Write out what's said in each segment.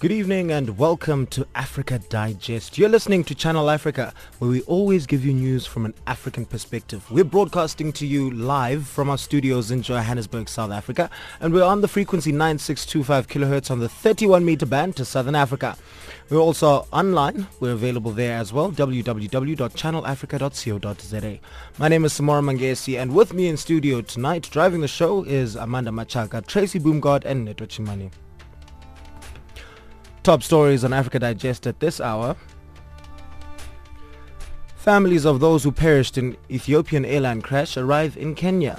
Good evening and welcome to Africa Digest. You're listening to Channel Africa, where we always give you news from an African perspective. We're broadcasting to you live from our studios in Johannesburg, South Africa, and we're on the frequency 9625 kilohertz on the 31 meter band to Southern Africa. We're also online. We're available there as well, www.channelafrica.co.za. My name is Samora Mangesi, and with me in studio tonight, driving the show is Amanda Machaka, Tracy Boomgard, and Neto Chimani. Top stories on Africa Digest at this hour. Families of those who perished in Ethiopian airline crash arrive in Kenya.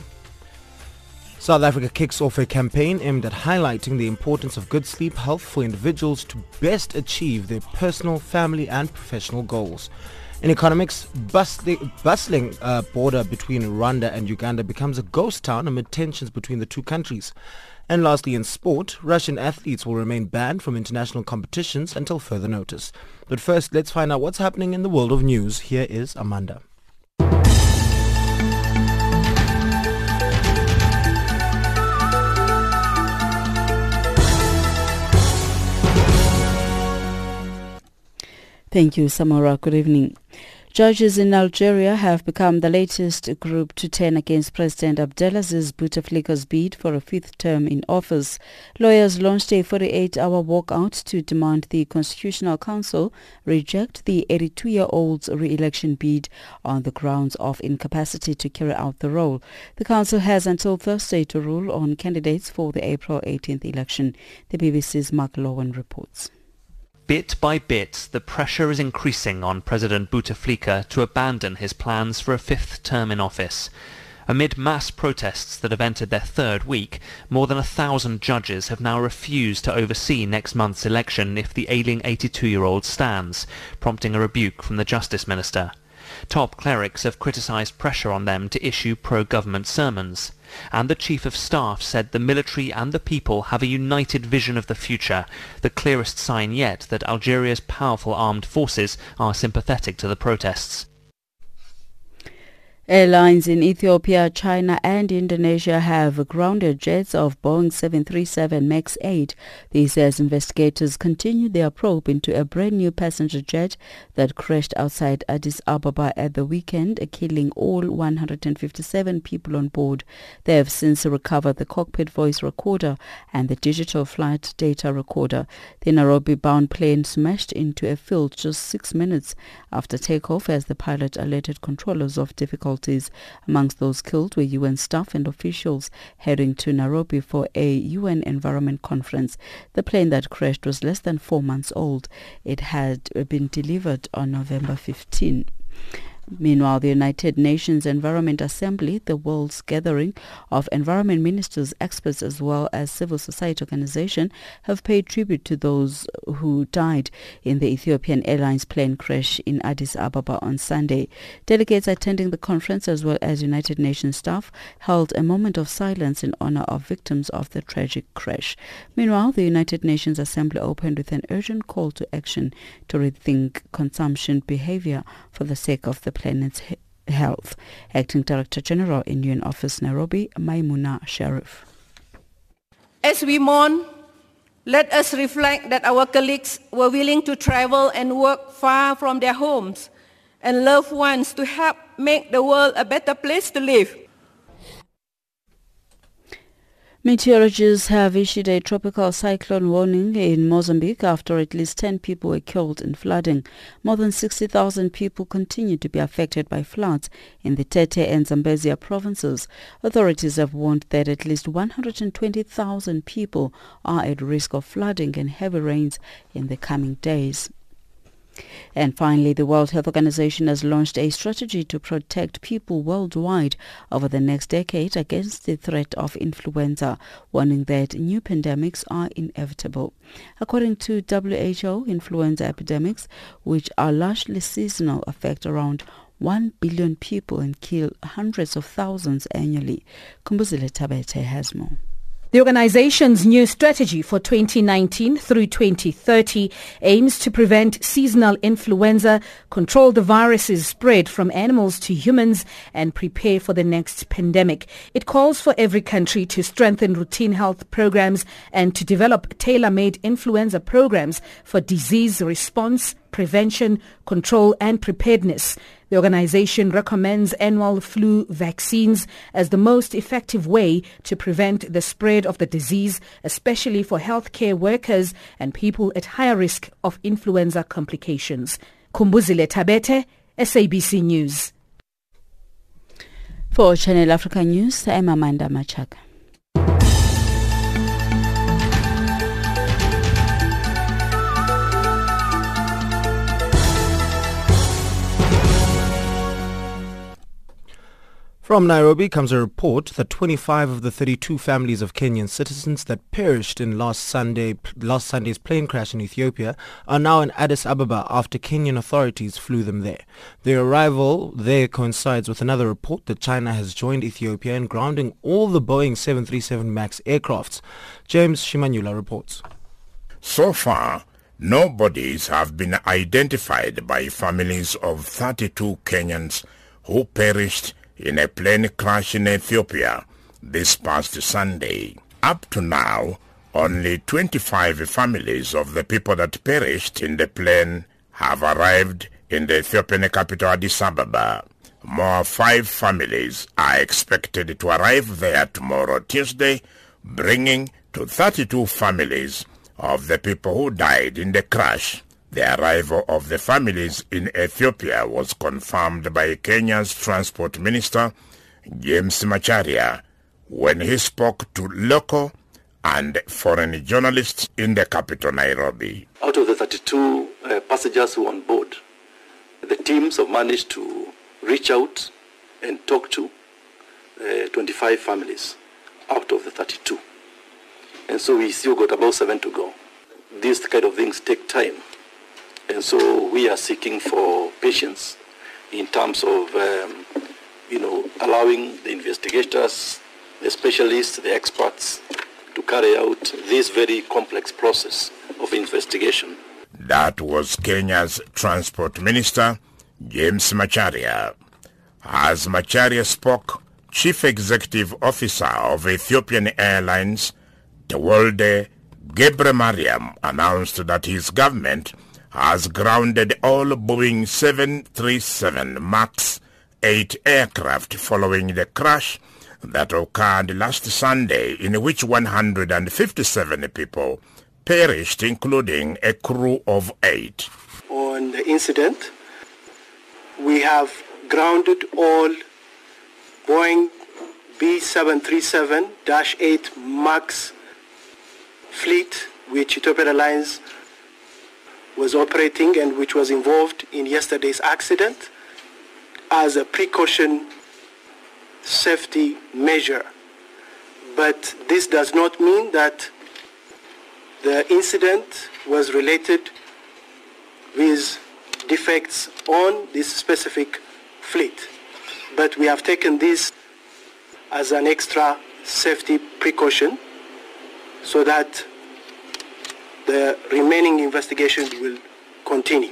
South Africa kicks off a campaign aimed at highlighting the importance of good sleep health for individuals to best achieve their personal, family and professional goals. In economics, bustling, bustling uh, border between Rwanda and Uganda becomes a ghost town amid tensions between the two countries. And lastly, in sport, Russian athletes will remain banned from international competitions until further notice. But first, let's find out what's happening in the world of news. Here is Amanda. Thank you, Samora. Good evening. Judges in Algeria have become the latest group to turn against President Abdelaziz Bouteflika's bid for a fifth term in office. Lawyers launched a 48-hour walkout to demand the Constitutional Council reject the 82-year-old's re-election bid on the grounds of incapacity to carry out the role. The council has until Thursday to rule on candidates for the April 18th election. The BBC's Mark Lowen reports. Bit by bit, the pressure is increasing on President Bouteflika to abandon his plans for a fifth term in office. Amid mass protests that have entered their third week, more than a thousand judges have now refused to oversee next month's election if the ailing 82-year-old stands, prompting a rebuke from the Justice Minister. Top clerics have criticised pressure on them to issue pro-government sermons. And the Chief of Staff said the military and the people have a united vision of the future, the clearest sign yet that Algeria's powerful armed forces are sympathetic to the protests. Airlines in Ethiopia, China and Indonesia have grounded jets of Boeing 737 MAX 8. This as investigators continue their probe into a brand new passenger jet that crashed outside Addis Ababa at the weekend, killing all 157 people on board. They have since recovered the cockpit voice recorder and the digital flight data recorder. The Nairobi-bound plane smashed into a field just six minutes after takeoff as the pilot alerted controllers of difficulties. Amongst those killed were UN staff and officials heading to Nairobi for a UN Environment Conference. The plane that crashed was less than four months old. It had been delivered on November 15. Meanwhile, the United Nations Environment Assembly, the world's gathering of environment ministers, experts as well as civil society organizations, have paid tribute to those who died in the Ethiopian Airlines plane crash in Addis Ababa on Sunday. Delegates attending the conference as well as United Nations staff held a moment of silence in honor of victims of the tragic crash. Meanwhile, the United Nations Assembly opened with an urgent call to action to rethink consumption behavior for the sake of the planet's health. Acting Director General in UN Office Nairobi, Maimunah Sharif. As we mourn, let us reflect that our colleagues were willing to travel and work far from their homes and loved ones to help make the world a better place to live. Meteorologists have issued a tropical cyclone warning in Mozambique after at least 10 people were killed in flooding. More than 60,000 people continue to be affected by floods in the Tete and Zambezia provinces. Authorities have warned that at least 120,000 people are at risk of flooding and heavy rains in the coming days. And finally, the World Health Organization has launched a strategy to protect people worldwide over the next decade against the threat of influenza, warning that new pandemics are inevitable. According to WHO, influenza epidemics, which are largely seasonal, affect around 1 billion people and kill hundreds of thousands annually. Kumbuzile Tabete has more. The organization's new strategy for 2019 through 2030 aims to prevent seasonal influenza, control the virus's spread from animals to humans, and prepare for the next pandemic. It calls for every country to strengthen routine health programs and to develop tailor-made influenza programs for disease response, prevention, control, and preparedness. The organization recommends annual flu vaccines as the most effective way to prevent the spread of the disease, especially for healthcare workers and people at higher risk of influenza complications. Kumbuzile Tabete, SABC News. For Channel Africa News, I'm Amanda Machaka. From Nairobi comes a report that 25 of the 32 families of Kenyan citizens that perished in last Sunday last Sunday's plane crash in Ethiopia are now in Addis Ababa after Kenyan authorities flew them there. Their arrival there coincides with another report that China has joined Ethiopia in grounding all the Boeing 737 MAX aircrafts. James Shimanyula reports. So far, no bodies have been identified by families of 32 Kenyans who perished in a plane crash in Ethiopia this past Sunday. Up to now, only 25 families of the people that perished in the plane have arrived in the Ethiopian capital Addis Ababa. More five families are expected to arrive there tomorrow Tuesday, bringing to 32 families of the people who died in the crash. The arrival of the families in Ethiopia was confirmed by Kenya's Transport Minister, James Macharia, when he spoke to local and foreign journalists in the capital, Nairobi. Out of the 32 uh, passengers who were on board, the teams have managed to reach out and talk to uh, 25 families out of the 32. And so we still got about seven to go. These kind of things take time. And so we are seeking for patience in terms of, um, you know, allowing the investigators, the specialists, the experts to carry out this very complex process of investigation. That was Kenya's Transport Minister, James Macharia. As Macharia spoke, Chief Executive Officer of Ethiopian Airlines, Tewolde Gebre Mariam, announced that his government has grounded all Boeing 737 MAX 8 aircraft following the crash that occurred last Sunday in which 157 people perished, including a crew of eight. On the incident, we have grounded all Boeing B737-8 MAX fleet, which Ethiopian Airlines was operating and which was involved in yesterday's accident as a precaution safety measure. But this does not mean that the incident was related with defects on this specific fleet. But we have taken this as an extra safety precaution so that the remaining investigation will continue.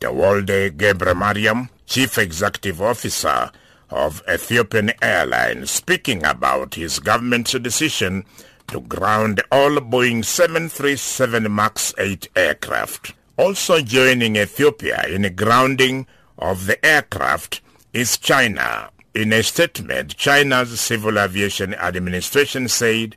Tewolde Gebre Mariam, Chief Executive Officer of Ethiopian Airlines, speaking about his government's decision to ground all Boeing 737 MAX 8 aircraft. Also joining Ethiopia in grounding of the aircraft is China. In a statement, China's Civil Aviation Administration said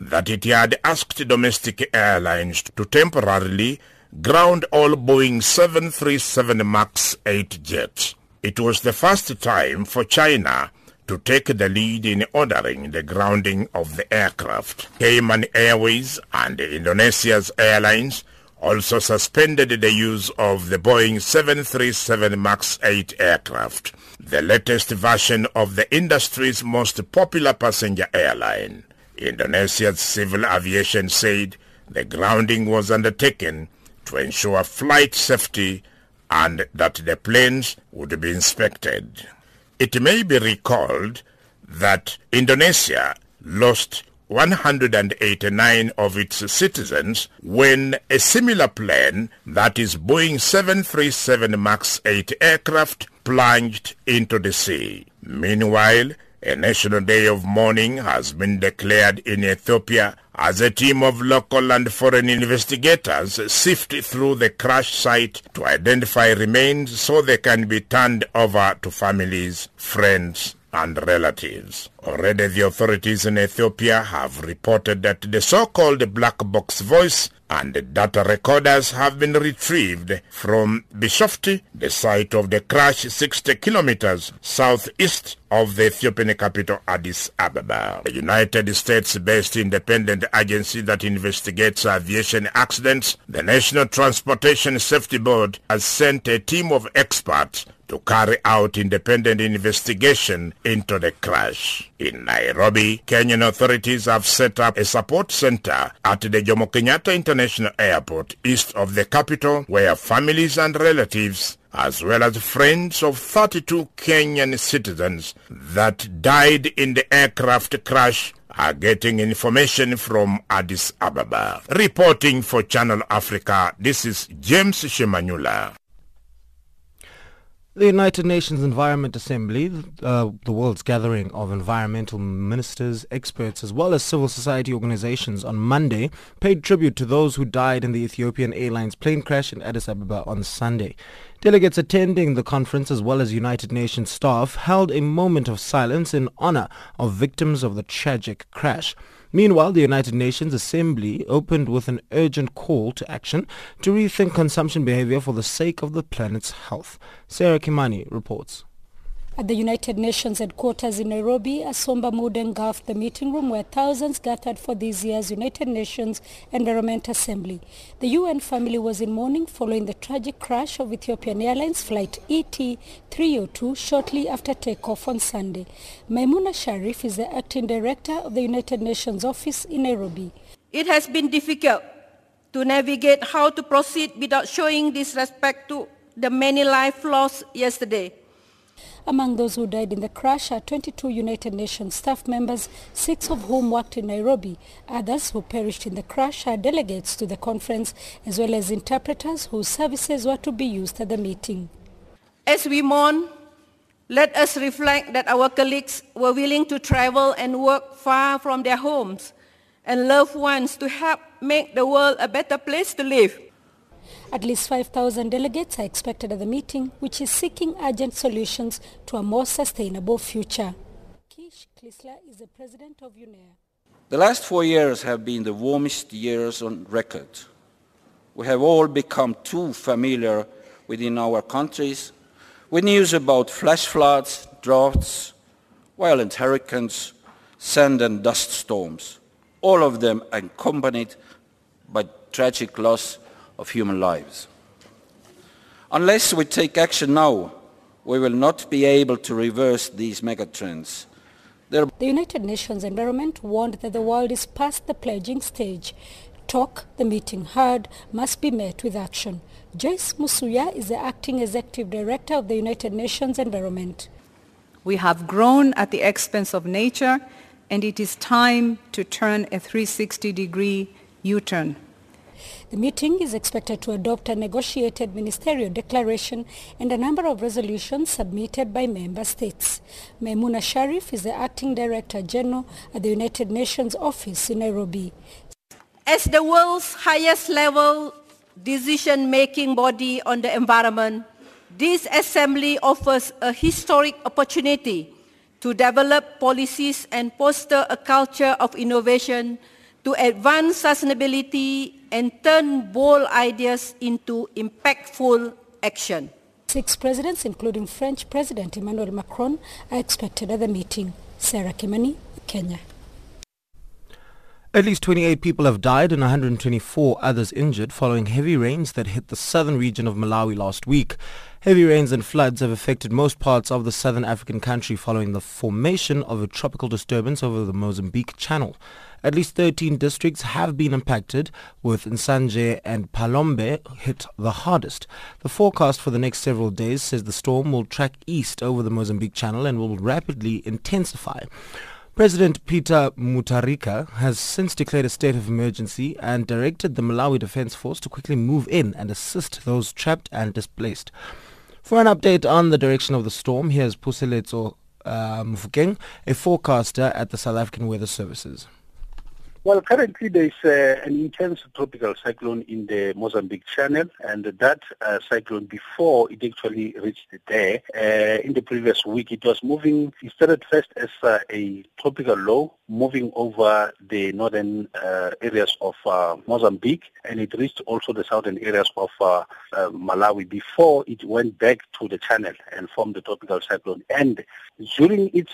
that it had asked domestic airlines to temporarily ground all Boeing 737 MAX 8 jets. It was the first time for China to take the lead in ordering the grounding of the aircraft. Cayman Airways and Indonesia's airlines also suspended the use of the Boeing 737 MAX 8 aircraft, the latest version of the industry's most popular passenger airline. Indonesia's civil aviation said the grounding was undertaken to ensure flight safety and that the planes would be inspected. It may be recalled that Indonesia lost 189 of its citizens when a similar plane, that is Boeing 737 MAX 8 aircraft, plunged into the sea. Meanwhile, a national day of mourning has been declared in Ethiopia as a team of local and foreign investigators sift through the crash site to identify remains so they can be turned over to families, friends, and relatives. Already the authorities in Ethiopia have reported that the so-called black box voice and data recorders have been retrieved from Bishoftu, the site of the crash 60 kilometers southeast of the Ethiopian capital Addis Ababa. A United States-based independent agency that investigates aviation accidents, the National Transportation Safety Board has sent a team of experts to carry out independent investigation into the crash. In Nairobi, Kenyan authorities have set up a support center at the Jomo Kenyatta International Airport east of the capital where families and relatives as well as friends of 32 Kenyan citizens that died in the aircraft crash are getting information from Addis Ababa. Reporting for Channel Africa, this is James Shimanyula. The United Nations Environment Assembly, uh, the world's gathering of environmental ministers, experts, as well as civil society organizations on Monday, paid tribute to those who died in the Ethiopian Airlines plane crash in Addis Ababa on Sunday. Delegates attending the conference as well as United Nations staff held a moment of silence in honor of victims of the tragic crash. Meanwhile, the United Nations Assembly opened with an urgent call to action to rethink consumption behavior for the sake of the planet's health. Sarah Kimani reports. At the United Nations headquarters in Nairobi, a somber mood engulfed the meeting room where thousands gathered for this year's United Nations Environment Assembly. The UN family was in mourning following the tragic crash of Ethiopian Airlines flight ET-302 shortly after takeoff on Sunday. Maimunah Sharif is the acting director of the United Nations office in Nairobi. It has been difficult to navigate how to proceed without showing disrespect to the many lives lost yesterday. Among those who died in the crash are 22 United Nations staff members, six of whom worked in Nairobi. Others who perished in the crash are delegates to the conference, as well as interpreters whose services were to be used at the meeting. As we mourn, let us reflect that our colleagues were willing to travel and work far from their homes and loved ones to help make the world a better place to live. At least 5,000 delegates are expected at the meeting, which is seeking urgent solutions to a more sustainable future. Kish is the president of. The last four years have been the warmest years on record. We have all become too familiar within our countries with news about flash floods, droughts, violent hurricanes, sand and dust storms, all of them accompanied by tragic loss of human lives. Unless we take action now, we will not be able to reverse these megatrends. the United Nations Environment warned that the world is past the pledging stage. Talk, the meeting heard, must be met with action. Joyce Msuya is the acting executive director of the United Nations Environment. We have grown at the expense of nature, and it is time to turn a 360 degree U-turn. The meeting is expected to adopt a negotiated ministerial declaration and a number of resolutions submitted by member states. Maimunah Sharif is the acting director general at the United Nations office in Nairobi. As the world's highest level decision-making body on the environment, this assembly offers a historic opportunity to develop policies and foster a culture of innovation to advance sustainability and turn bold ideas into impactful action. Six presidents, including French President Emmanuel Macron, are expected at the meeting. Sarah Kimani, Kenya. At least 28 people have died and 124 others injured following heavy rains that hit the southern region of Malawi last week. Heavy rains and floods have affected most parts of the southern African country following the formation of a tropical disturbance over the Mozambique Channel. At least 13 districts have been impacted, with Nsanje and Phalombe hit the hardest. The forecast for the next several days says the storm will track east over the Mozambique Channel and will rapidly intensify. President Peter Mutharika has since declared a state of emergency and directed the Malawi Defense Force to quickly move in and assist those trapped and displaced. For an update on the direction of the storm, here's Puseletso uh, Mofokeng, a forecaster at the South African Weather Services. Well, currently there is uh, an intense tropical cyclone in the Mozambique Channel, and that uh, cyclone, before it actually reached there, uh, in the previous week, it was moving, it started first as uh, a tropical low, moving over the northern uh, areas of uh, Mozambique, and it reached also the southern areas of Malawi before it went back to the channel and formed the tropical cyclone. And during its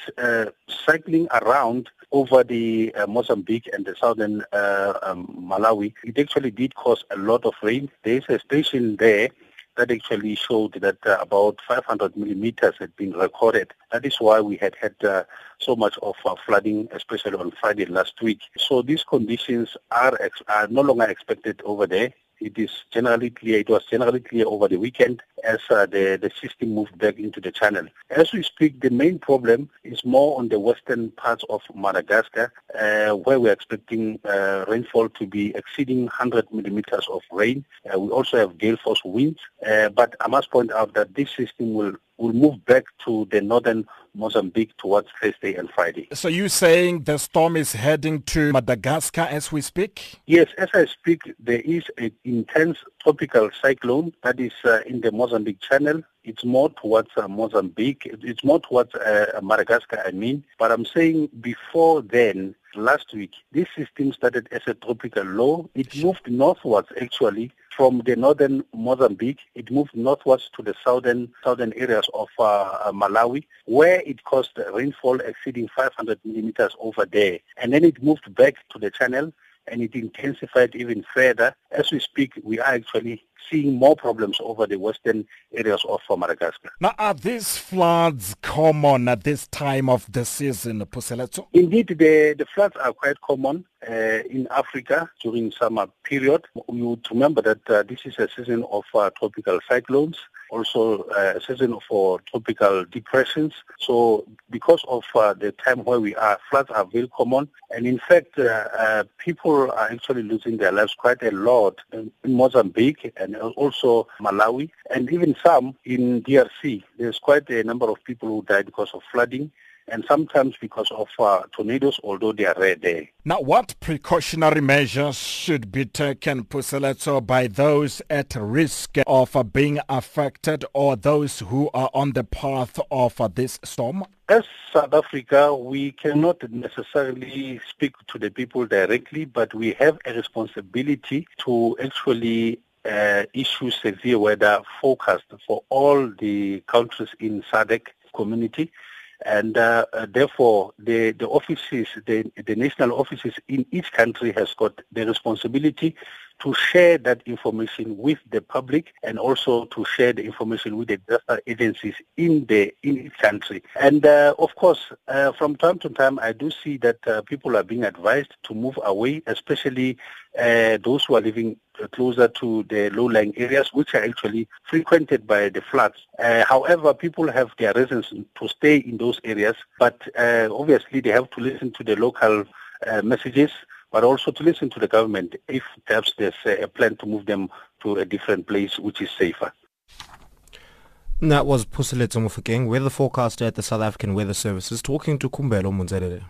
cycling around over the Mozambique and the southern uh, um, Malawi, it actually did cause a lot of rain. There is a station there that actually showed that uh, about 500 millimeters had been recorded. That is why we had had uh, so much of uh, flooding, especially on Friday last week. So these conditions are, ex- are no longer expected over there it is generally clear, it was generally clear over the weekend as uh, the, the system moved back into the channel. As we speak, the main problem is more on the western parts of Madagascar, uh, where we're expecting uh, rainfall to be exceeding 100 millimeters of rain. Uh, we also have gale force winds, uh, but I must point out that this system will will move back to the northern Mozambique towards Thursday and Friday. So you're saying the storm is heading to Madagascar as we speak? Yes, as I speak, there is an intense tropical cyclone that is uh, in the Mozambique Channel. It's more towards uh, Mozambique. It's more towards uh, Madagascar, I mean. But I'm saying before then, last week, this system started as a tropical low. It moved northwards, actually, from the northern Mozambique, it moved northwards to the southern southern areas of uh, uh Malawi, where it caused rainfall exceeding 500 millimeters over there. And then it moved back to the channel and it intensified even further. As we speak, we are actually seeing more problems over the western areas of Madagascar. Now, are these floods common at this time of the season, Puseletso? Indeed, the, the floods are quite common uh, in Africa during summer period. You would remember that uh, this is a season of uh, tropical cyclones also uh, a season for tropical depressions. So because of uh, the time where we are, floods are very common. And in fact, uh, uh, people are actually losing their lives quite a lot in, in, Mozambique and also Malawi and even some in DRC. There's quite a number of people who died because of flooding and sometimes because of uh, tornadoes, although they are rare there. Now, what precautionary measures should be taken, Puseletso, by those at risk of uh, being affected or those who are on the path of uh, this storm? As South Africa, we cannot necessarily speak to the people directly, but we have a responsibility to actually uh, issue severe weather forecast for all the countries in SADC community and uh, uh, therefore the, the offices, the, the national offices in each country has got the responsibility to share that information with the public and also to share the information with the disaster agencies in the in country. And uh, of course, uh, from time to time, I do see that uh, people are being advised to move away, especially uh, those who are living closer to the low-lying areas, which are actually frequented by the floods. Uh, however, people have their reasons to stay in those areas, but uh, obviously they have to listen to the local uh, messages, but also to listen to the government if perhaps there's a plan to move them to a different place which is safer. That was Puseletso Mofokeng, weather forecaster at the South African Weather Services, talking to Kumbelo Munzerere.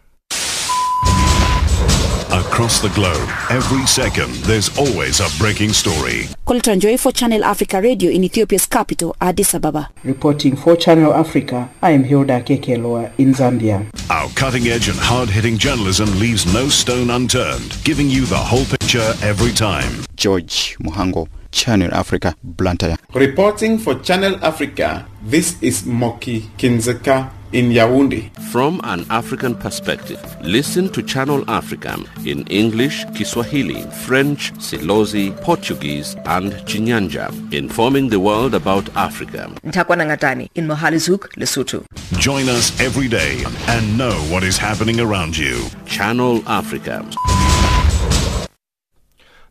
Across the globe, every second, there's always a breaking story. Colton Joy for Channel Africa Radio in Ethiopia's capital, Addis Ababa. Reporting for Channel Africa, I am Hilda Kekeloa in Zambia. Our cutting-edge and hard-hitting journalism leaves no stone unturned, giving you the whole picture every time. George Muhango. Channel Africa, Blantyre. Reporting for Channel Africa, this is Moki Kindzeka in Yaoundé. From an African perspective, listen to Channel Africa in English, Kiswahili, French, Silozi, Portuguese, and Chinyanja, informing the world about Africa. Ntakwana Ngatani in Mohale's Hoek, Lesotho. Join us every day and know what is happening around you. Channel Africa.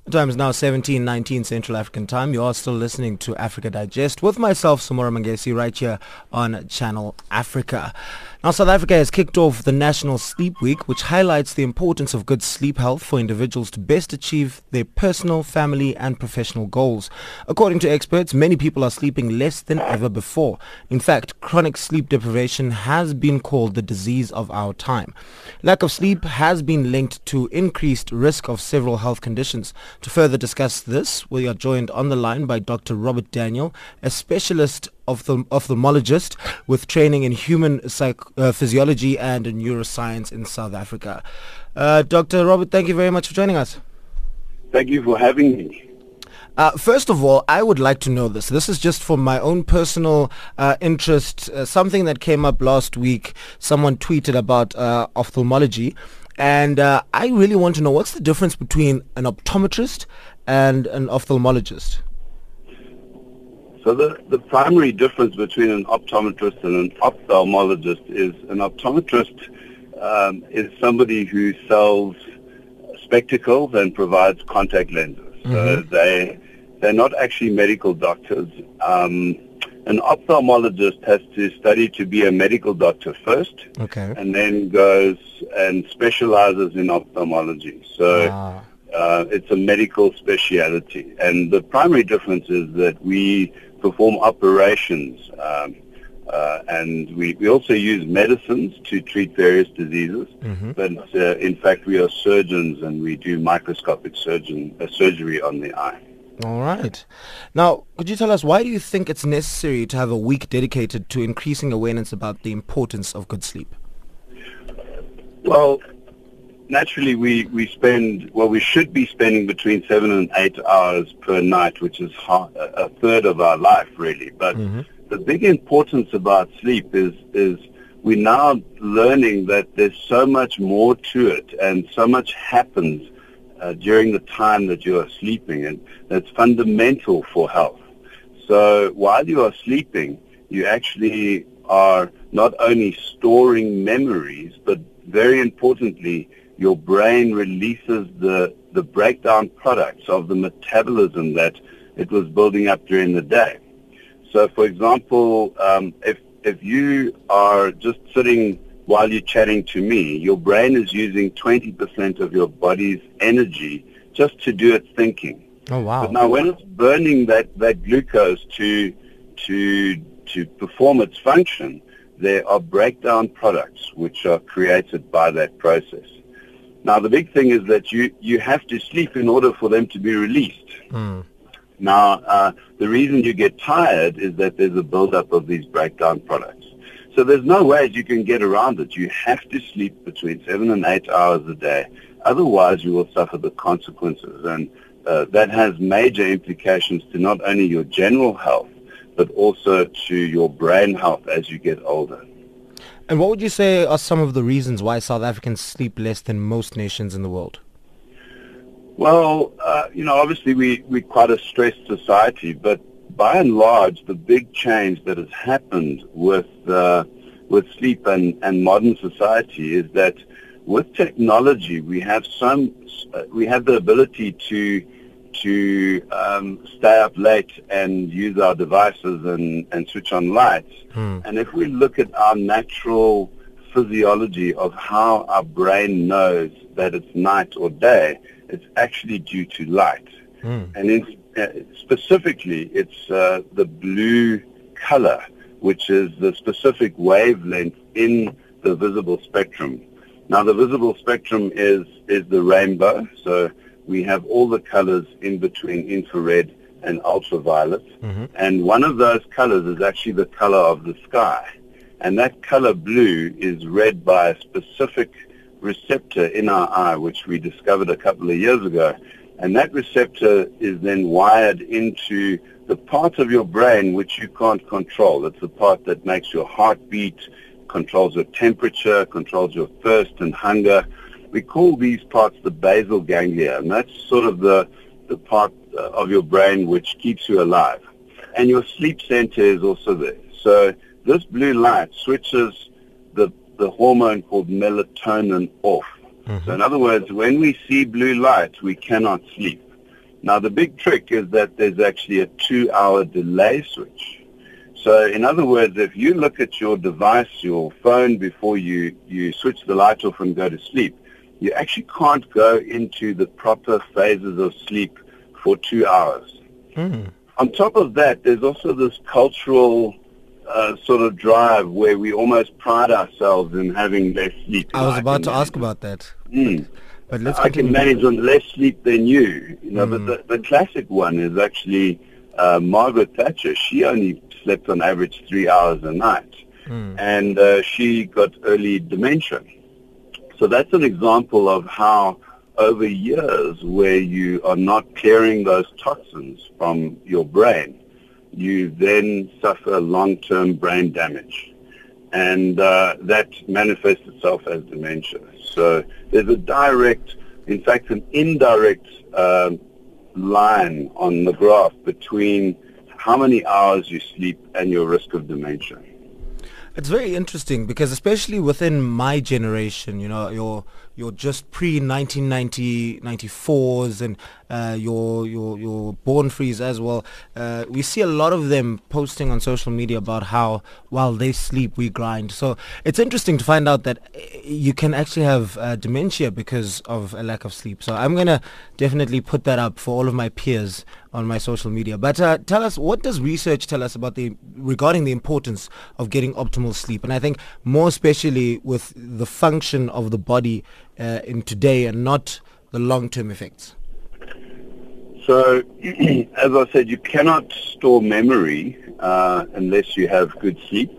The time is now 17:19 Central African Time. You are still listening to Africa Digest with myself, Samora Mangesi, right here on Channel Africa. Now, South Africa has kicked off the National Sleep Week, which highlights the importance of good sleep health for individuals to best achieve their personal, family, and professional goals. According to experts, many people are sleeping less than ever before. In fact, chronic sleep deprivation has been called the disease of our time. Lack of sleep has been linked to increased risk of several health conditions. To further discuss this, we are joined on the line by Dr. Robert Daniel, a specialist ophthalmologist with training in human psych, uh, physiology and neuroscience in South Africa. Uh, Dr. Robert, thank you very much for joining us. Thank you for having me. Uh, first of all, I would like to know this. This is just for my own personal uh, interest. Uh, something that came up last week. Someone tweeted about uh, ophthalmology. And uh, I really want to know what's the difference between an optometrist and an ophthalmologist? So the, the primary difference between an optometrist and an ophthalmologist is an optometrist um, is somebody who sells spectacles and provides contact lenses. Mm-hmm. So they they're not actually medical doctors. Um, an ophthalmologist has to study to be a medical doctor first, okay. and then goes and specializes in ophthalmology. So. Ah. Uh, it's a medical specialty. And the primary difference is that we perform operations. Um, uh, and we, we also use medicines to treat various diseases. Mm-hmm. But uh, in fact, we are surgeons and we do microscopic surgeon, uh, surgery on the eye. All right. Now, could you tell us why do you think it's necessary to have a week dedicated to increasing awareness about the importance of good sleep? Well, naturally we, we spend, well, we should be spending between seven and eight hours per night, which is a third of our life, really. But mm-hmm. the big importance about sleep is, is we're now learning that there's so much more to it and so much happens uh, during the time that you are sleeping, and that's fundamental for health. So while you are sleeping, you actually are not only storing memories, but very importantly, your brain releases the, the breakdown products of the metabolism that it was building up during the day. So, for example, um, if, if you are just sitting while you're chatting to me, your brain is using 20% of your body's energy just to do its thinking. Oh, wow. But now when it's burning that, that glucose to, to, to perform its function, there are breakdown products which are created by that process. Now, the big thing is that you, you have to sleep in order for them to be released. Mm. Now, uh, the reason you get tired is that there's a buildup of these breakdown products. So there's no way you can get around it. You have to sleep between seven and eight hours a day. Otherwise, you will suffer the consequences. And uh, that has major implications to not only your general health, but also to your brain health as you get older. And what would you say are some of the reasons why South Africans sleep less than most nations in the world? Well, uh, you know, obviously we, we're quite a stressed society, but by and large, the big change that has happened with, uh, with sleep and, and modern society is that with technology, we have some, uh, we have the ability to to um, stay up late and use our devices and, and switch on lights. Hmm. And if we look at our natural physiology of how our brain knows that it's night or day, it's actually due to light. Hmm. And in, uh, specifically, it's uh, the blue color, which is the specific wavelength in the visible spectrum. Now, the visible spectrum is, is the rainbow, so we have all the colors in between infrared and ultraviolet. Mm-hmm. And one of those colors is actually the color of the sky. And that color blue is read by a specific receptor in our eye, which we discovered a couple of years ago. And that receptor is then wired into the part of your brain which you can't control. It's the part that makes your heart beat, controls your temperature, controls your thirst and hunger, we call these parts the basal ganglia, and that's sort of the, the part uh, of your brain which keeps you alive. And your sleep center is also there. So this blue light switches the, the hormone called melatonin off. Mm-hmm. So in other words, when we see blue light, we cannot sleep. Now, the big trick is that there's actually a two-hour delay switch. So, in other words, if you look at your device, your phone, before you, you switch the light off and go to sleep, you actually can't go into the proper phases of sleep for two hours. Mm. On top of that, there's also this cultural uh, sort of drive where we almost pride ourselves in having less sleep. I was about to ask about that. Mm. But let's I can manage on less sleep than you. You know, Mm. but the, the classic one is actually uh, Margaret Thatcher. She only slept on average three hours a night, Mm. and uh, she got early dementia. So that's an example of how over years where you are not clearing those toxins from your brain, you then suffer long-term brain damage. And uh, that manifests itself as dementia. So there's a direct, in fact, an indirect um, line on the graph between how many hours you sleep and your risk of dementia. It's very interesting because especially within my generation, you know, your your just pre 1990 94s and uh, your your your born frees as well. Uh, we see a lot of them posting on social media about how while they sleep we grind. So it's interesting to find out that uh, you can actually have uh, dementia because of a lack of sleep. So I'm gonna definitely put that up for all of my peers on my social media. But uh, tell us, what does research tell us about the regarding the importance of getting optimal sleep? And I think more especially with the function of the body uh, in today and not the long-term effects. So, as I said, you cannot store memory uh, unless you have good sleep.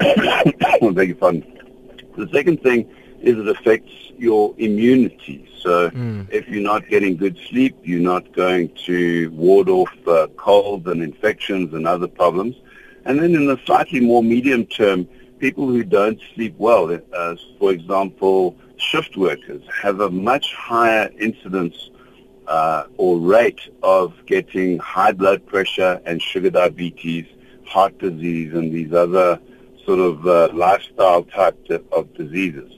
I beg your pardon. The second thing is it affects your immunity. So if you're not getting good sleep, you're not going to ward off uh, colds and infections and other problems. And then in the slightly more medium term, people who don't sleep well, uh, for example, shift workers, have a much higher incidence uh, or rate of getting high blood pressure and sugar diabetes, heart disease, and these other sort of uh, lifestyle type of, diseases.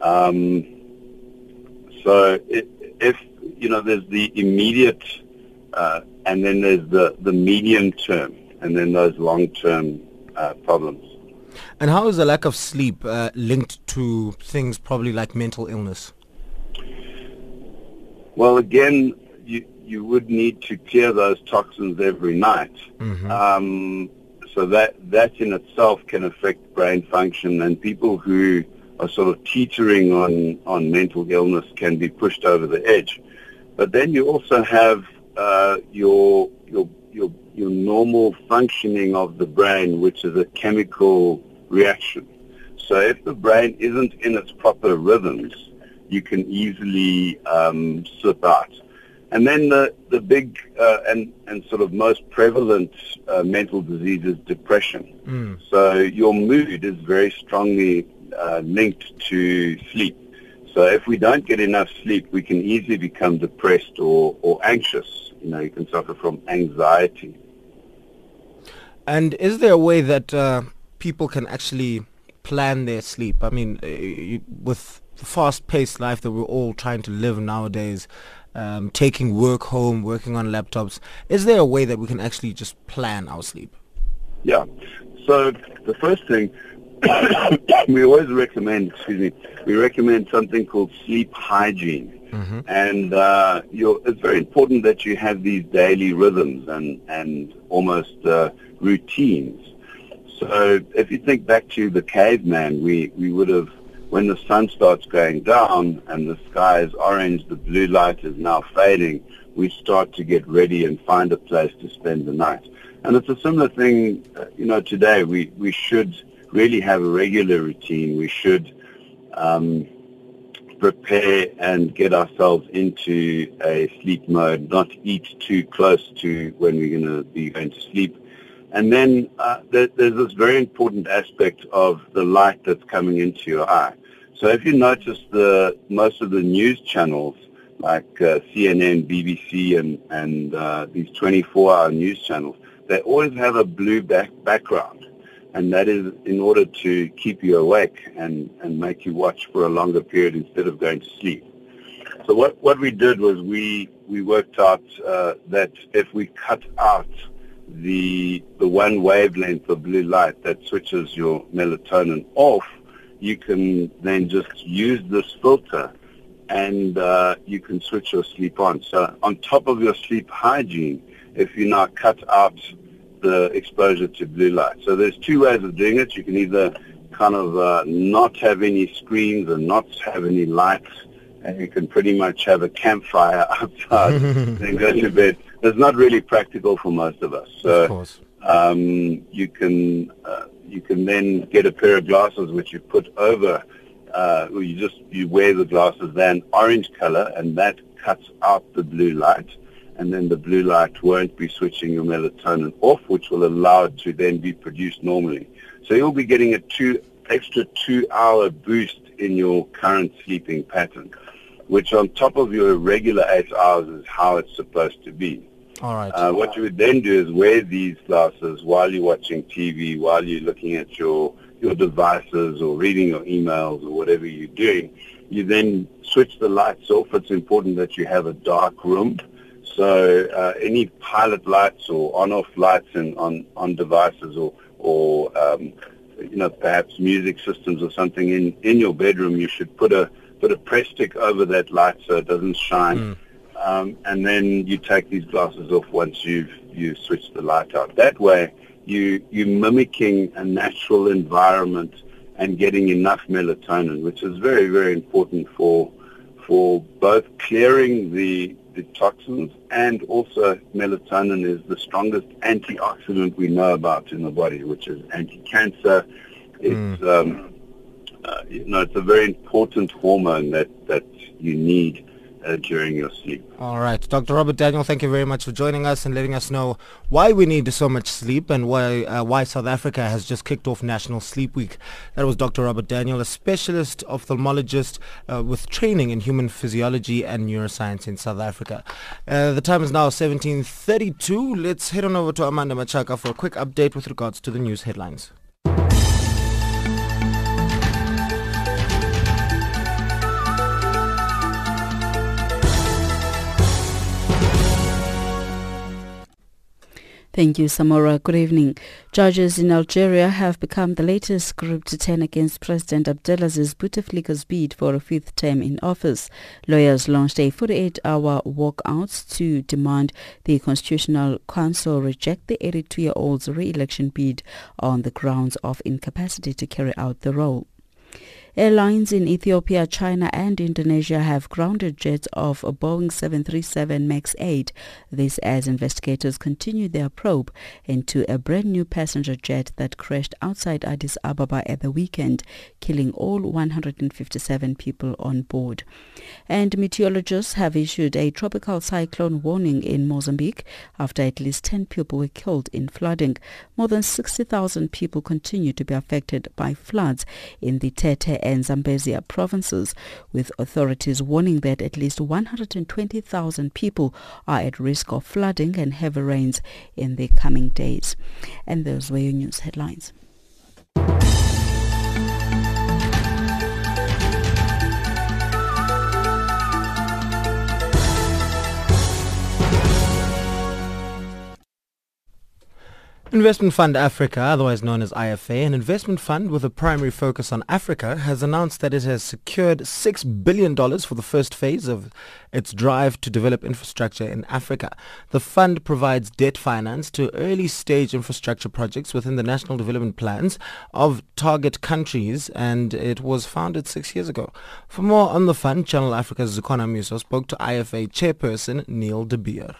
Um, so if, you know, there's the immediate uh, and then there's the, the medium term and then those long-term uh, problems. And how is the lack of sleep uh, linked to things probably like mental illness? Well, again, you, you would need to clear those toxins every night. Um, so that, that in itself can affect brain function and people who are sort of teetering on, on mental illness can be pushed over the edge. But then you also have uh, your, your, your, your normal functioning of the brain, which is a chemical reaction. So if the brain isn't in its proper rhythms, you can easily um, slip out. And then the, the big uh, and, and sort of most prevalent uh, mental disease is depression. So your mood is very strongly uh, linked to sleep. So if we don't get enough sleep, we can easily become depressed or, or anxious. You know, you can suffer from anxiety. And is there a way that uh, people can actually plan their sleep? I mean, uh, with fast-paced life that we're all trying to live nowadays, um, taking work home, working on laptops, is there a way that we can actually just plan our sleep? Yeah. So the first thing we always recommend, excuse me, we recommend something called sleep hygiene. And uh, you're, it's very important that you have these daily rhythms and, and almost uh, routines. So if you think back to the caveman, we, we would have, when the sun starts going down and the sky is orange, the blue light is now fading, we start to get ready and find a place to spend the night. And it's a similar thing, uh, you know, today. We, we should really have a regular routine. We should um, prepare and get ourselves into a sleep mode, not eat too close to when we're going to be going to sleep. And then uh, there, there's this very important aspect of the light that's coming into your eye. So if you notice the most of the news channels like uh, CNN, BBC, and, and uh, these 24-hour news channels, they always have a blue back background. And that is in order to keep you awake and, and make you watch for a longer period instead of going to sleep. So what, what we did was we, we worked out uh, that if we cut out the, the one wavelength of blue light that switches your melatonin off, you can then just use this filter and uh, you can switch your sleep on. So on top of your sleep hygiene, if you now cut out the exposure to blue light. So there's two ways of doing it. You can either kind of uh, not have any screens and not have any lights, and you can pretty much have a campfire outside and go to bed. It's not really practical for most of us. So of course. Um, you can uh, you can then get a pair of glasses which you put over. Uh, you just you wear the glasses then orange color, and that cuts out the blue light and then the blue light won't be switching your melatonin off, which will allow it to then be produced normally. So you'll be getting a two extra two-hour boost in your current sleeping pattern, which on top of your regular eight hours is how it's supposed to be. All right. Uh, what you would then do is wear these glasses while you're watching TV, while you're looking at your your devices or reading your emails or whatever you're doing. You then switch the lights off. It's important that you have a dark room so uh, any pilot lights or on-off lights in, on on devices or or um, you know perhaps music systems or something in in your bedroom, you should put a put a Prestik over that light so it doesn't shine. Mm. Um, and then you take these glasses off once you've you switched the light out. That way, you you're mimicking a natural environment and getting enough melatonin, which is very very important for for both clearing the the toxins, and also melatonin is the strongest antioxidant we know about in the body, which is anti-cancer. It's mm. um, uh, you know it's a very important hormone that that you need uh, during your sleep. All right. Dr. Robert Daniel, thank you very much for joining us and letting us know why we need so much sleep and why, uh, why South Africa has just kicked off National Sleep Week. That was Dr. Robert Daniel, a specialist ophthalmologist uh, with training in human physiology and neuroscience in South Africa. Uh, the time is now 17.32. Let's head on over to Amanda Machaka for a quick update with regards to the news headlines. Thank you, Samora. Good evening. Judges in Algeria have become the latest group to turn against President Abdelaziz Bouteflika's bid for a fifth term in office. Lawyers launched a 48-hour walkout to demand the Constitutional Council reject the 82-year-old's re-election bid on the grounds of incapacity to carry out the role. Airlines in Ethiopia, China and Indonesia have grounded jets of a Boeing 737 MAX 8. This as investigators continue their probe into a brand new passenger jet that crashed outside Addis Ababa at the weekend, killing all 157 people on board. And meteorologists have issued a tropical cyclone warning in Mozambique after at least 10 people were killed in flooding. More than 60,000 people continue to be affected by floods in the Tete and Zambezia provinces, with authorities warning that at least 120,000 people are at risk of flooding and heavy rains in the coming days. And those were your news headlines. Investment Fund Africa, otherwise known as IFA, an investment fund with a primary focus on Africa, has announced that it has secured $6 billion for the first phase of its drive to develop infrastructure in Africa. The fund provides debt finance to early stage infrastructure projects within the national development plans of target countries and it was founded six years ago. For more on the fund, Channel Africa's Zukwana Muso spoke to IFA chairperson Neil De Beer.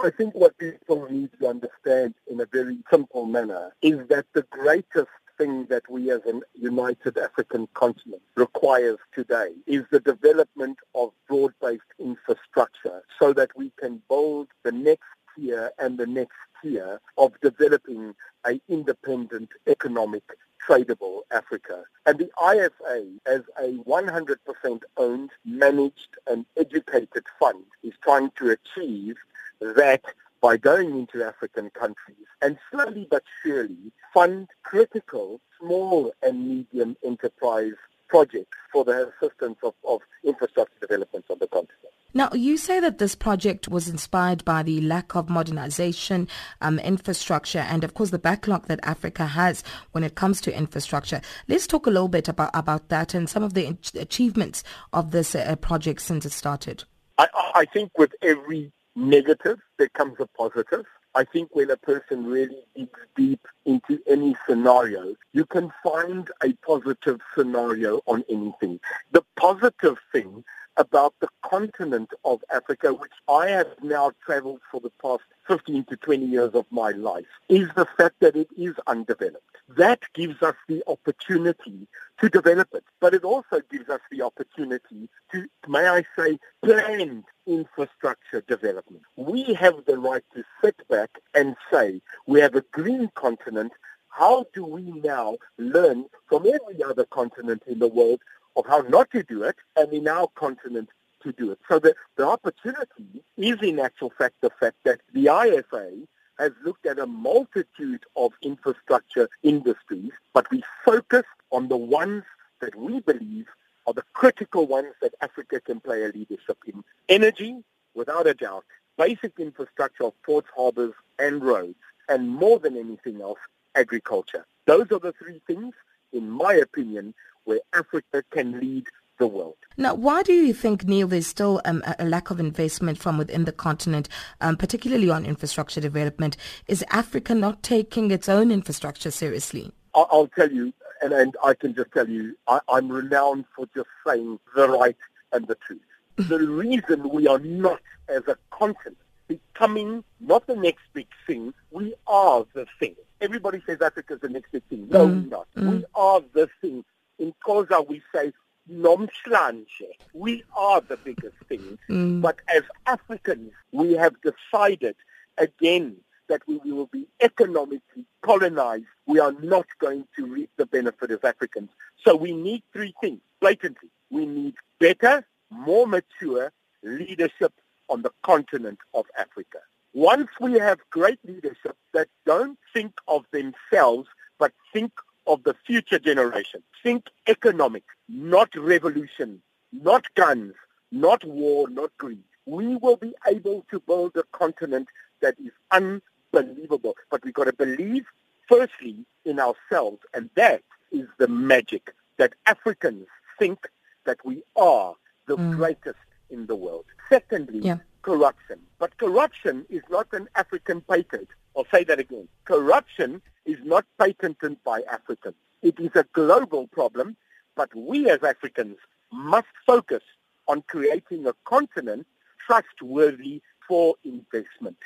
I think what people need to understand in a very simple manner is that the greatest thing that we as a united African continent requires today is the development of broad-based infrastructure so that we can build the next tier and the next tier of developing a independent economic tradable Africa. And the IFA, as a 100% owned, managed and educated fund, is trying to achieve that by going into African countries and slowly but surely fund critical small and medium enterprise projects for the assistance of, of infrastructure development of the continent. Now, you say that this project was inspired by the lack of modernization, um, infrastructure, and of course the backlog that Africa has when it comes to infrastructure. Let's talk a little bit about, about that and some of the achievements of this uh, project since it started. I, I think with every negative, there comes a positive. I think when a person really digs deep into any scenario, you can find a positive scenario on anything. The positive thing about the continent of Africa, which I have now traveled for the past 15 to 20 years of my life, is the fact that it is undeveloped. That gives us the opportunity to develop it, but it also gives us the opportunity to, may I say, planned infrastructure development. We have the right to sit back and say, we have a green continent, how do we now learn from every other continent in the world of how not to do it and in our continent to do it. So the, the opportunity is in actual fact the fact that the IFA has looked at a multitude of infrastructure industries, but we focus on the ones that we believe are the critical ones that Africa can play a leadership in. Energy, without a doubt, basic infrastructure of ports, harbors, and roads, and more than anything else, agriculture. Those are the three things, in my opinion, where Africa can lead the world. Now, why do you think, Neil, there's still um, a lack of investment from within the continent, um, particularly on infrastructure development? Is Africa not taking its own infrastructure seriously? I'll tell you, and, and I can just tell you, I, I'm renowned for just saying the right and the truth. the reason we are not, as a continent, becoming not the next big thing, we are the thing. Everybody says Africa's the next big thing. No, mm. we're not. Mm. We are the thing in Xhosa we say nomhlanje. We are the biggest thing. Mm. But as Africans, we have decided again that we will be economically colonized. We are not going to reap the benefit as Africans. So we need three things, blatantly. We need better, more mature leadership on the continent of Africa. Once we have great leadership that don't think of themselves, but think of the future generation. Think economic, not revolution, not guns, not war, not greed. We will be able to build a continent that is unbelievable. But we've got to believe, firstly, in ourselves, and that is the magic that Africans think that we are the mm. greatest in the world. Secondly, yeah. corruption. But corruption is not an African patent. I'll say that again. Corruption is not patented by Africans. It is a global problem, but we as Africans must focus on creating a continent trustworthy for investment.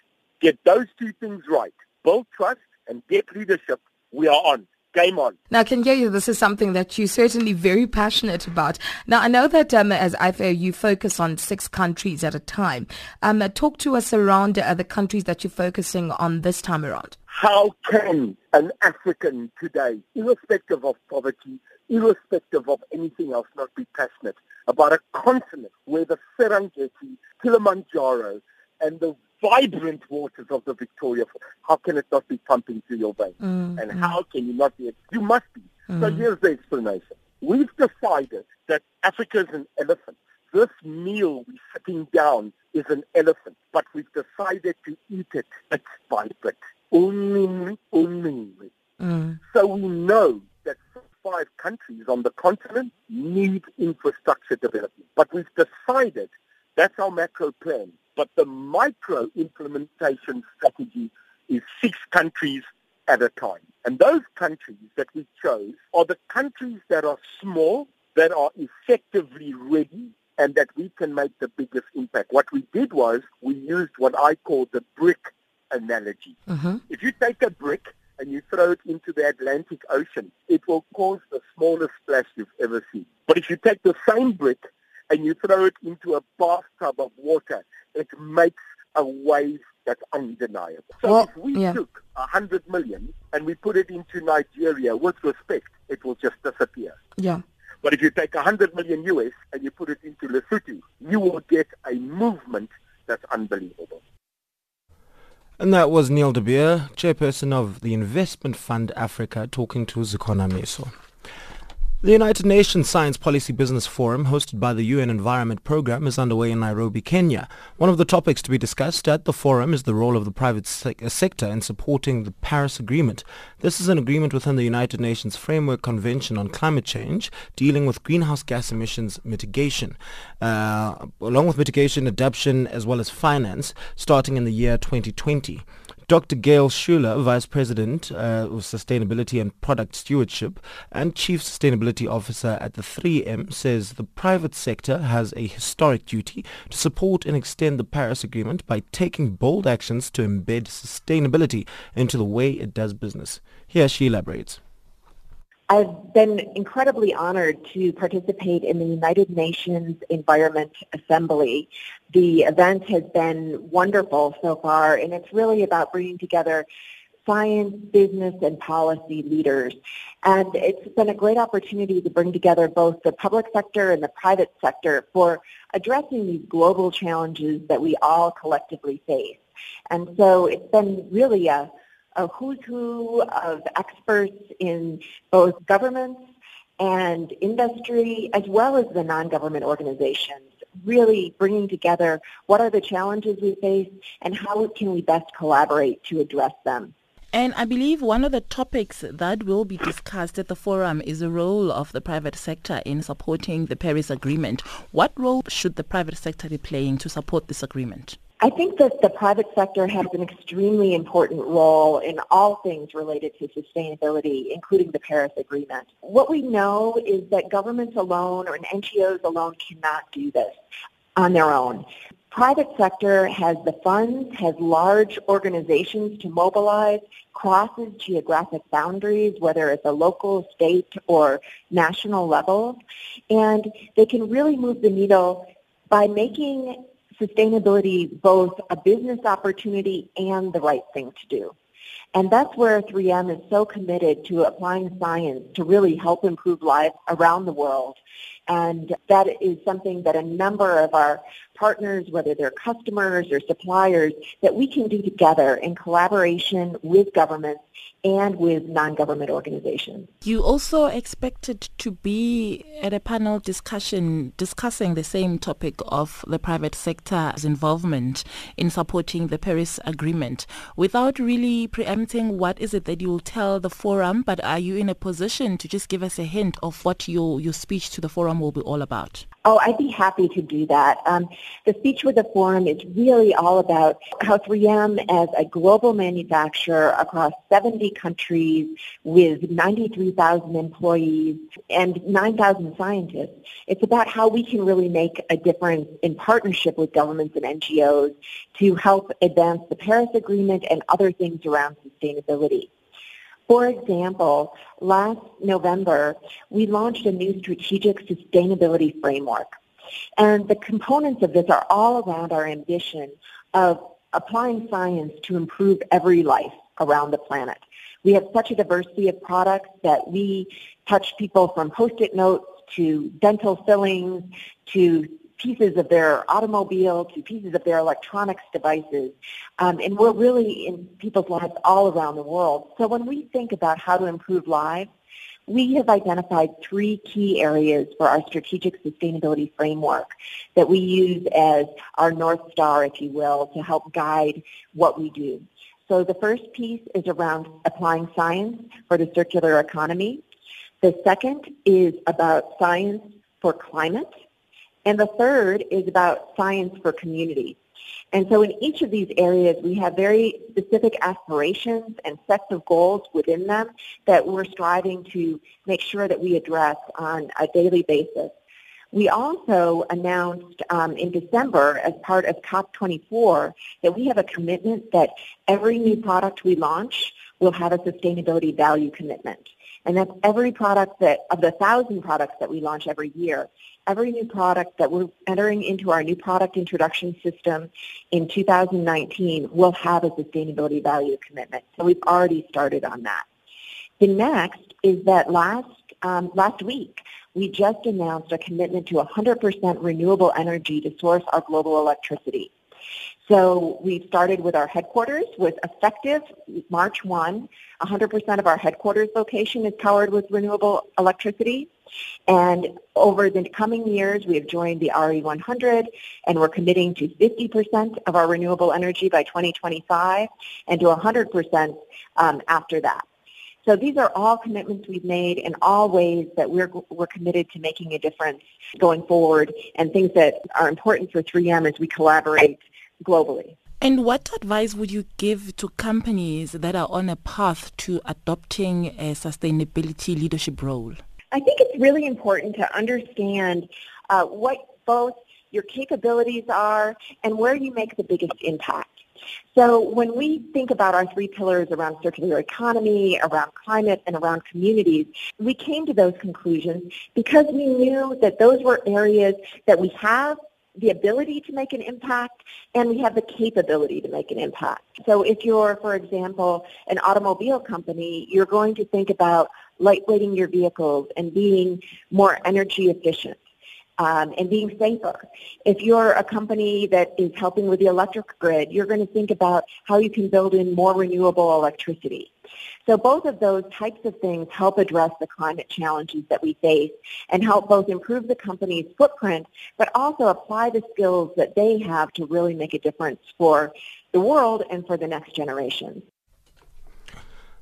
Get those two things right. Build trust and get leadership. We are on game on. Now, I can hear you. This is something that you're certainly very passionate about. Now, I know that um, as IFA, you focus on six countries at a time. Um, talk to us around uh, the countries that you're focusing on this time around. How can an African today, irrespective of poverty, irrespective of anything else, not be passionate about a continent where the Serengeti, Kilimanjaro, and the vibrant waters of the Victoria. How can it not be pumping through your veins? Mm, and how can you not be? You must be. Mm. So here's the explanation. We've decided that Africa is an elephant. This meal we're sitting down is an elephant, but we've decided to eat it bit by bit. Only, only. Mm. So we know that five countries on the continent need infrastructure development. But we've decided that's our macro plan but the micro implementation strategy is six countries at a time. And those countries that we chose are the countries that are small, that are effectively ready, and that we can make the biggest impact. What we did was we used what I call the brick analogy. Mm-hmm. If you take a brick and you throw it into the Atlantic Ocean, it will cause the smallest splash you've ever seen. But if you take the same brick and you throw it into a bathtub of water, it makes a wave that's undeniable. So well, if we yeah. took a hundred million and we put it into Nigeria with respect, it will just disappear. Yeah. But if you take a hundred million US and you put it into Lesotho, you will get a movement that's unbelievable. And that was Neil de Beer, chairperson of the Investment Fund Africa, talking to Zukona Meso. The United Nations Science Policy Business Forum, hosted by the UN Environment Programme, is underway in Nairobi, Kenya. One of the topics to be discussed at the forum is the role of the private se- uh, sector in supporting the Paris Agreement. This is an agreement within the United Nations Framework Convention on Climate Change, dealing with greenhouse gas emissions mitigation, uh, along with mitigation, adaptation, as well as finance, starting in the year 2020. Dr. Gayle Schueller, Vice President uh, of Sustainability and Product Stewardship and Chief Sustainability Officer at the 3M, says the private sector has a historic duty to support and extend the Paris Agreement by taking bold actions to embed sustainability into the way it does business. Here she elaborates. I've been incredibly honored to participate in the United Nations Environment Assembly. The event has been wonderful so far, and it's really about bringing together science, business, and policy leaders. And it's been a great opportunity to bring together both the public sector and the private sector for addressing these global challenges that we all collectively face. And so it's been really a a who's who of experts in both governments and industry as well as the non-government organizations really bringing together what are the challenges we face and how can we best collaborate to address them. And I believe one of the topics that will be discussed at the forum is the role of the private sector in supporting the Paris Agreement. What role should the private sector be playing to support this agreement? I think that the private sector has an extremely important role in all things related to sustainability, including the Paris Agreement. What we know is that governments alone or NGOs alone cannot do this on their own. Private sector has the funds, has large organizations to mobilize, crosses geographic boundaries, whether it's a local, state, or national level, and they can really move the needle by making sustainability both a business opportunity and the right thing to do. And that's where 3M is so committed to applying science to really help improve lives around the world. And that is something that a number of our partners, whether they're customers or suppliers, that we can do together in collaboration with governments and with non-government organizations. You also expected to be at a panel discussion discussing the same topic of the private sector's involvement in supporting the Paris Agreement. Without really preempting what is it that you will tell the forum, but are you in a position to just give us a hint of what your, your speech to the forum will be all about? Oh, I'd be happy to do that. Um, the speech with the forum is really all about how 3M as a global manufacturer across 70 countries with 93,000 employees and 9,000 scientists, it's about how we can really make a difference in partnership with governments and NGOs to help advance the Paris Agreement and other things around sustainability. For example, last November, we launched a new strategic sustainability framework. And the components of this are all around our ambition of applying science to improve every life around the planet. We have such a diversity of products that we touch people from post-it notes to dental fillings to pieces of their automobile to pieces of their electronics devices. Um, and we're really in people's lives all around the world. So when we think about how to improve lives, we have identified three key areas for our strategic sustainability framework that we use as our North Star, if you will, to help guide what we do. So the first piece is around applying science for the circular economy. The second is about science for climate. And the third is about science for community. And so in each of these areas, we have very specific aspirations and sets of goals within them that we're striving to make sure that we address on a daily basis. We also announced um, in December as part of COP24 that we have a commitment that every new product we launch will have a sustainability value commitment. And that's every product that, of the thousand products that we launch every year, every new product that we're entering into our new product introduction system in 2019 will have a sustainability value commitment. So we've already started on that. The next is that last, um, last week, we just announced a commitment to 100% renewable energy to source our global electricity. So we started with our headquarters with effective March 1. 100% of our headquarters location is powered with renewable electricity. And over the coming years, we have joined the RE100, and we're committing to 50% of our renewable energy by 2025 and to 100% um, after that. So these are all commitments we've made in all ways that we're, we're committed to making a difference going forward and things that are important for 3M as we collaborate globally. And what advice would you give to companies that are on a path to adopting a sustainability leadership role? I think it's really important to understand uh, what both your capabilities are and where you make the biggest impact. So when we think about our three pillars around circular economy, around climate, and around communities, we came to those conclusions because we knew that those were areas that we have the ability to make an impact and we have the capability to make an impact. So if you're, for example, an automobile company, you're going to think about lightweighting your vehicles and being more energy efficient. Um, and being safer. If you're a company that is helping with the electric grid, you're going to think about how you can build in more renewable electricity. So both of those types of things help address the climate challenges that we face and help both improve the company's footprint, but also apply the skills that they have to really make a difference for the world and for the next generation.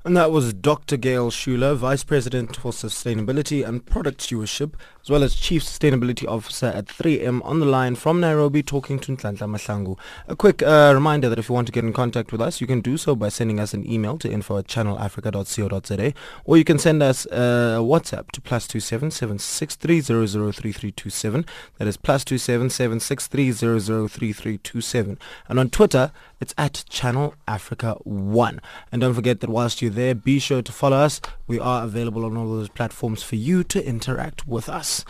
And that was Dr. Gayle Schueller, Vice President for Sustainability and Product Stewardship, as well as Chief Sustainability Officer at 3M on the line from Nairobi talking to Nhlanhla Mahlangu. A quick uh, reminder that if you want to get in contact with us, you can do so by sending us an email to info at channelafrica.co.za or you can send us a WhatsApp to plus two seven seven six three zero zero three three two seven. That is plus two seven seven six three zero zero three three two seven. And on Twitter, it's at Channel Africa 1. And don't forget that whilst you're there, be sure to follow us. We are available on all those platforms for you to interact with us.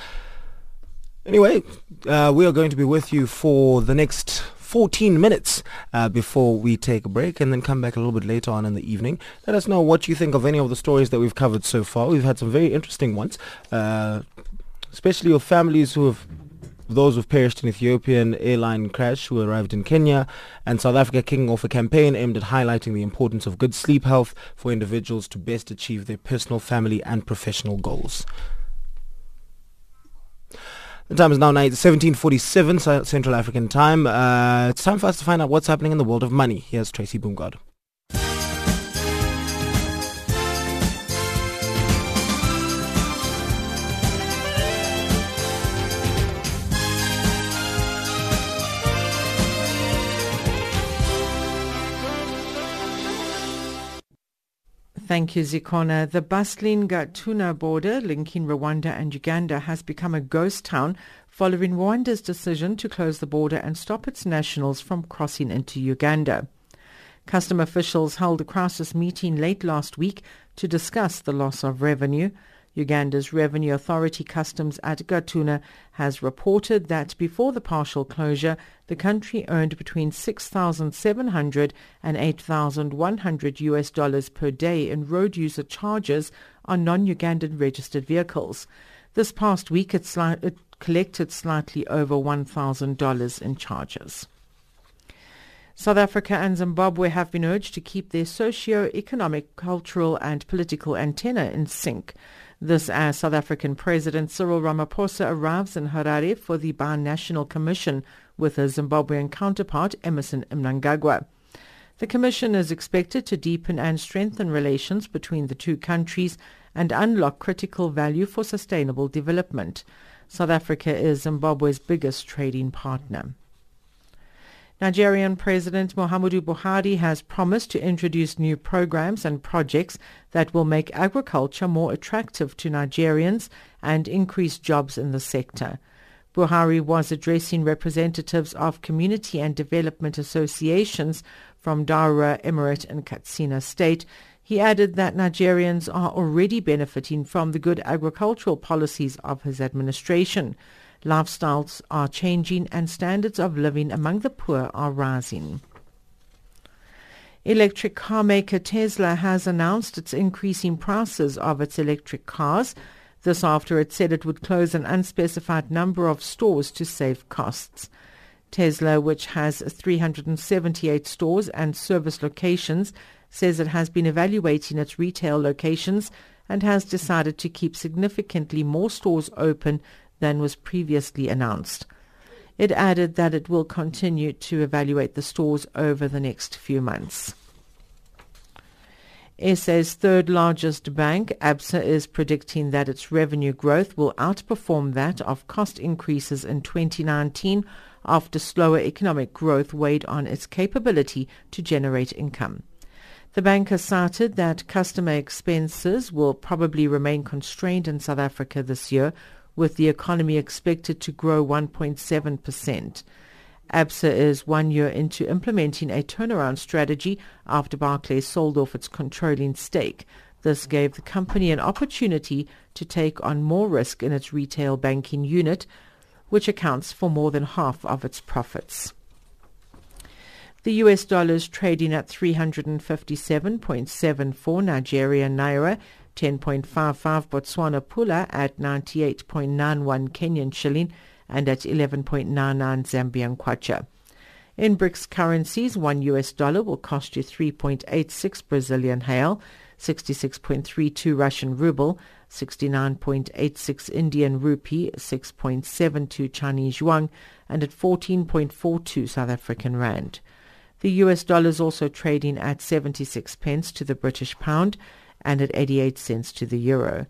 Anyway, uh, we are going to be with you for the next 14 minutes uh, before we take a break and then come back a little bit later on in the evening. Let us know what you think of any of the stories that we've covered so far. We've had some very interesting ones, uh, especially of families who have those who've perished in Ethiopian airline crash who arrived in Kenya, and South Africa kicking off a campaign aimed at highlighting the importance of good sleep health for individuals to best achieve their personal, family, and professional goals. The time is now 1747 Central African time. Uh, it's time for us to find out what's happening in the world of money. Here's Tracy Boomgod. Thank you, Zikona. The bustling Gatuna border linking Rwanda and Uganda has become a ghost town following Rwanda's decision to close the border and stop its nationals from crossing into Uganda. Custom officials held a crisis meeting late last week to discuss the loss of revenue. Uganda's Revenue Authority Customs at Gatuna has reported that before the partial closure, the country earned between 6,700 and 8,100 US dollars per day in road user charges on non-Ugandan registered vehicles. This past week, it, sli- it collected slightly over $1,000 in charges. South Africa and Zimbabwe have been urged to keep their socio-economic, cultural and political antenna in sync. This as South African President Cyril Ramaphosa arrives in Harare for the Bi-National Commission with his Zimbabwean counterpart Emerson Mnangagwa. The commission is expected to deepen and strengthen relations between the two countries and unlock critical value for sustainable development. South Africa is Zimbabwe's biggest trading partner. Nigerian President Muhammadu Buhari has promised to introduce new programs and projects that will make agriculture more attractive to Nigerians and increase jobs in the sector. Buhari was addressing representatives of community and development associations from Daura, Emirate and Katsina State. He added that Nigerians are already benefiting from the good agricultural policies of his administration. Lifestyles are changing and standards of living among the poor are rising. Electric car maker Tesla has announced its increasing prices of its electric cars. This after it said it would close an unspecified number of stores to save costs. Tesla, which has 378 stores and service locations, says it has been evaluating its retail locations and has decided to keep significantly more stores open than was previously announced. It added that it will continue to evaluate the stores over the next few months. SA's third largest bank, ABSA, is predicting that its revenue growth will outperform that of cost increases in 2019 after slower economic growth weighed on its capability to generate income. The bank has cited that customer expenses will probably remain constrained in South Africa this year, with the economy expected to grow 1.7%. ABSA is one year into implementing a turnaround strategy after Barclays sold off its controlling stake. This gave the company an opportunity to take on more risk in its retail banking unit, which accounts for more than half of its profits. The US dollar is trading at 357.74 Nigerian naira, 10.55 Botswana pula at 98.91 Kenyan shilling, and at 11.99 Zambian kwacha. In BRICS currencies, one US dollar will cost you 3.86 Brazilian real, 66.32 Russian ruble, 69.86 Indian rupee, 6.72 Chinese yuan, and at 14.42 South African rand. The US dollar is also trading at 76 pence to the British pound and at 88 cents to the euro.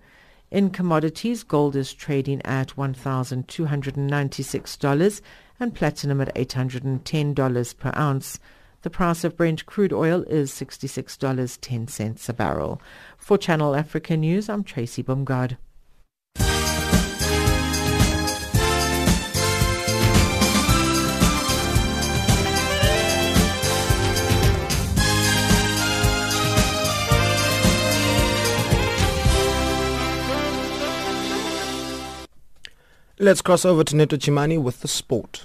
In commodities, gold is trading at $1,296 and platinum at $810 per ounce. The price of Brent crude oil is $66.10 a barrel. For Channel Africa News, I'm Tracy Bumgard. Let's cross over to Neto Chimani with the sport.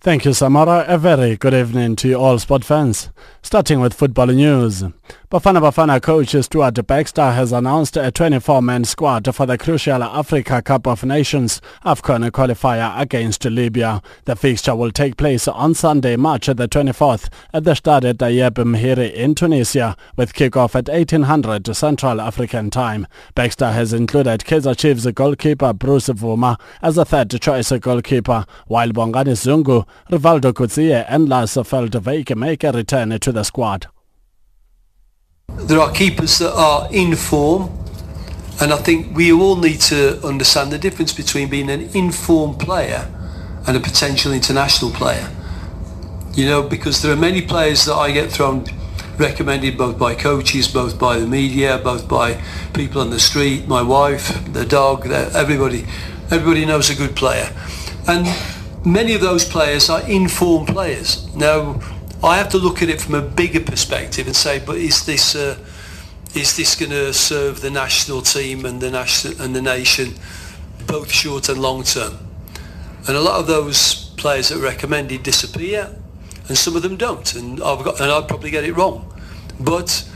Thank you, Samora. A very good evening to all sport fans. Starting with football news. Bafana Bafana coach Stuart Baxter has announced a 24-man squad for the crucial Africa Cup of Nations AFCON qualifier against Libya. The fixture will take place on Sunday, March the 24th at the Stade Tayeb Mhiri in Tunisia with kickoff at 1800 Central African Time. Baxter has included Kaizer Chiefs goalkeeper Bruce Bvuma as a third choice goalkeeper, while Bongani Zungu, Rivaldo Coetzee and Lars Veldwijk make a return to the squad. There are keepers that are in form, and I think we all need to understand the difference between being an informed player and a potential international player. You know, because there are many players that I get thrown recommended both by coaches, both by the media, both by people on the street, my wife, the dog, everybody. Everybody knows a good player. And many of those players are informed players. Now, I have to look at it from a bigger perspective and say, but is this uh, is this going to serve the national team and the national and the nation both short and long term? And a lot of those players that are recommended disappear, and some of them don't, and I've got and I'd probably get it wrong. But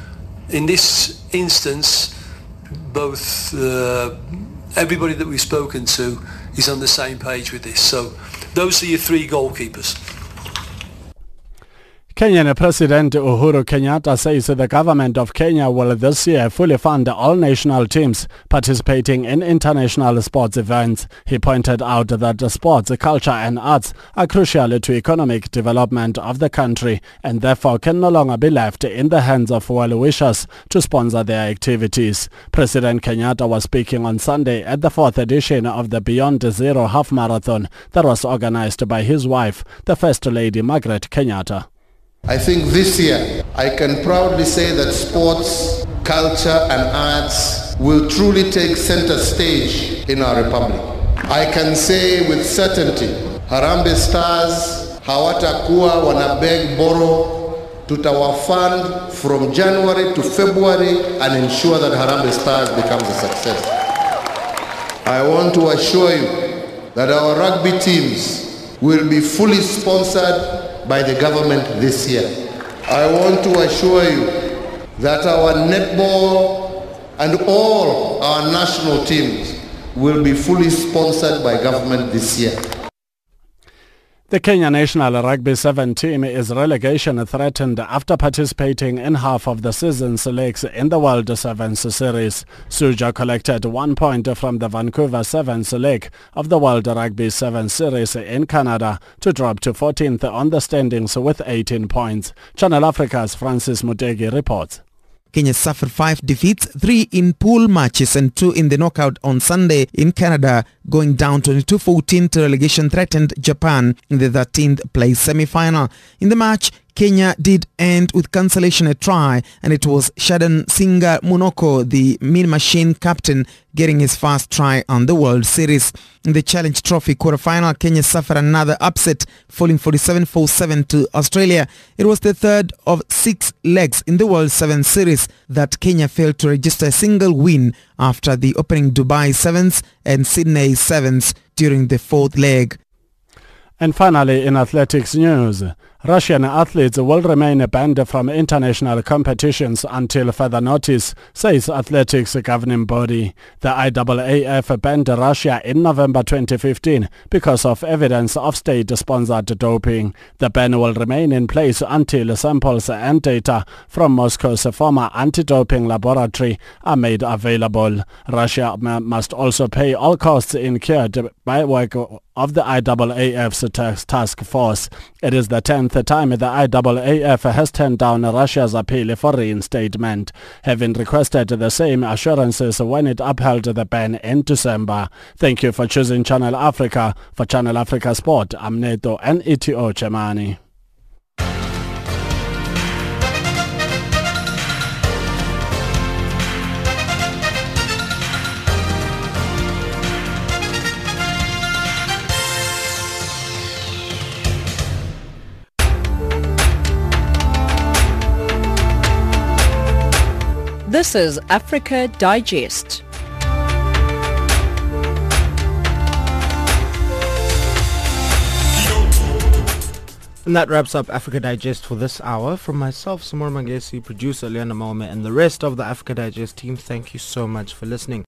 in this instance, both uh, everybody that we've spoken to is on the same page with this. So those are your three goalkeepers. Kenyan President Uhuru Kenyatta says the government of Kenya will this year fully fund all national teams participating in international sports events. He pointed out that sports, culture and arts are crucial to economic development of the country and therefore can no longer be left in the hands of well-wishers to sponsor their activities. President Kenyatta was speaking on Sunday at the fourth edition of the Beyond Zero Half Marathon that was organized by his wife, the First Lady Margaret Kenyatta. I think this year I can proudly say that sports, culture and arts will truly take center stage in our republic. I can say with certainty Harambee Stars hawatakuwa wanabeg borrow tutawafund from January to February and ensure that Harambee Stars becomes a success. I want to assure you that our rugby teams will be fully sponsored by the government this year. I want to assure you that our netball and all our national teams will be fully sponsored by government this year. The Kenya national rugby 7 team is relegation threatened after participating in half of the season's legs in the World Sevens series. Shujaa collected one point from the Vancouver Sevens leg of the World Rugby 7 series in Canada to drop to 14th on the standings with 18 points. Channel Africa's Francis Mutegi reports. Kenya suffered five defeats, three in pool matches and two in the knockout on Sunday in Canada, going down 22-14 to relegation threatened Japan in the 13th place semi-final. In the match, Kenya did end with cancellation a try and it was Shadan Singa Munoko, the Mean Machine captain, getting his first try on the World Series. In the Challenge Trophy quarterfinal, Kenya suffered another upset, falling 47-47 to Australia. It was the third of six legs in the World 7 Series that Kenya failed to register a single win after the opening Dubai Sevens and Sydney Sevens during the fourth leg. And finally, in athletics news, Russian athletes will remain banned from international competitions until further notice, says athletics governing body. The IAAF banned Russia in November 2015 because of evidence of state-sponsored doping. The ban will remain in place until samples and data from Moscow's former anti-doping laboratory are made available. Russia must also pay all costs incurred by work of the IAAF's task force. It is the 10th time the IAAF has turned down Russia's appeal for reinstatement, having requested the same assurances when it upheld the ban in December. Thank you for choosing Channel Africa. For Channel Africa Sport, I'm Neto and ETO Chemani. This is Africa Digest. And that wraps up Africa Digest for this hour. From myself, Samora Mangesi, producer Leona Malme, and the rest of the Africa Digest team, thank you so much for listening.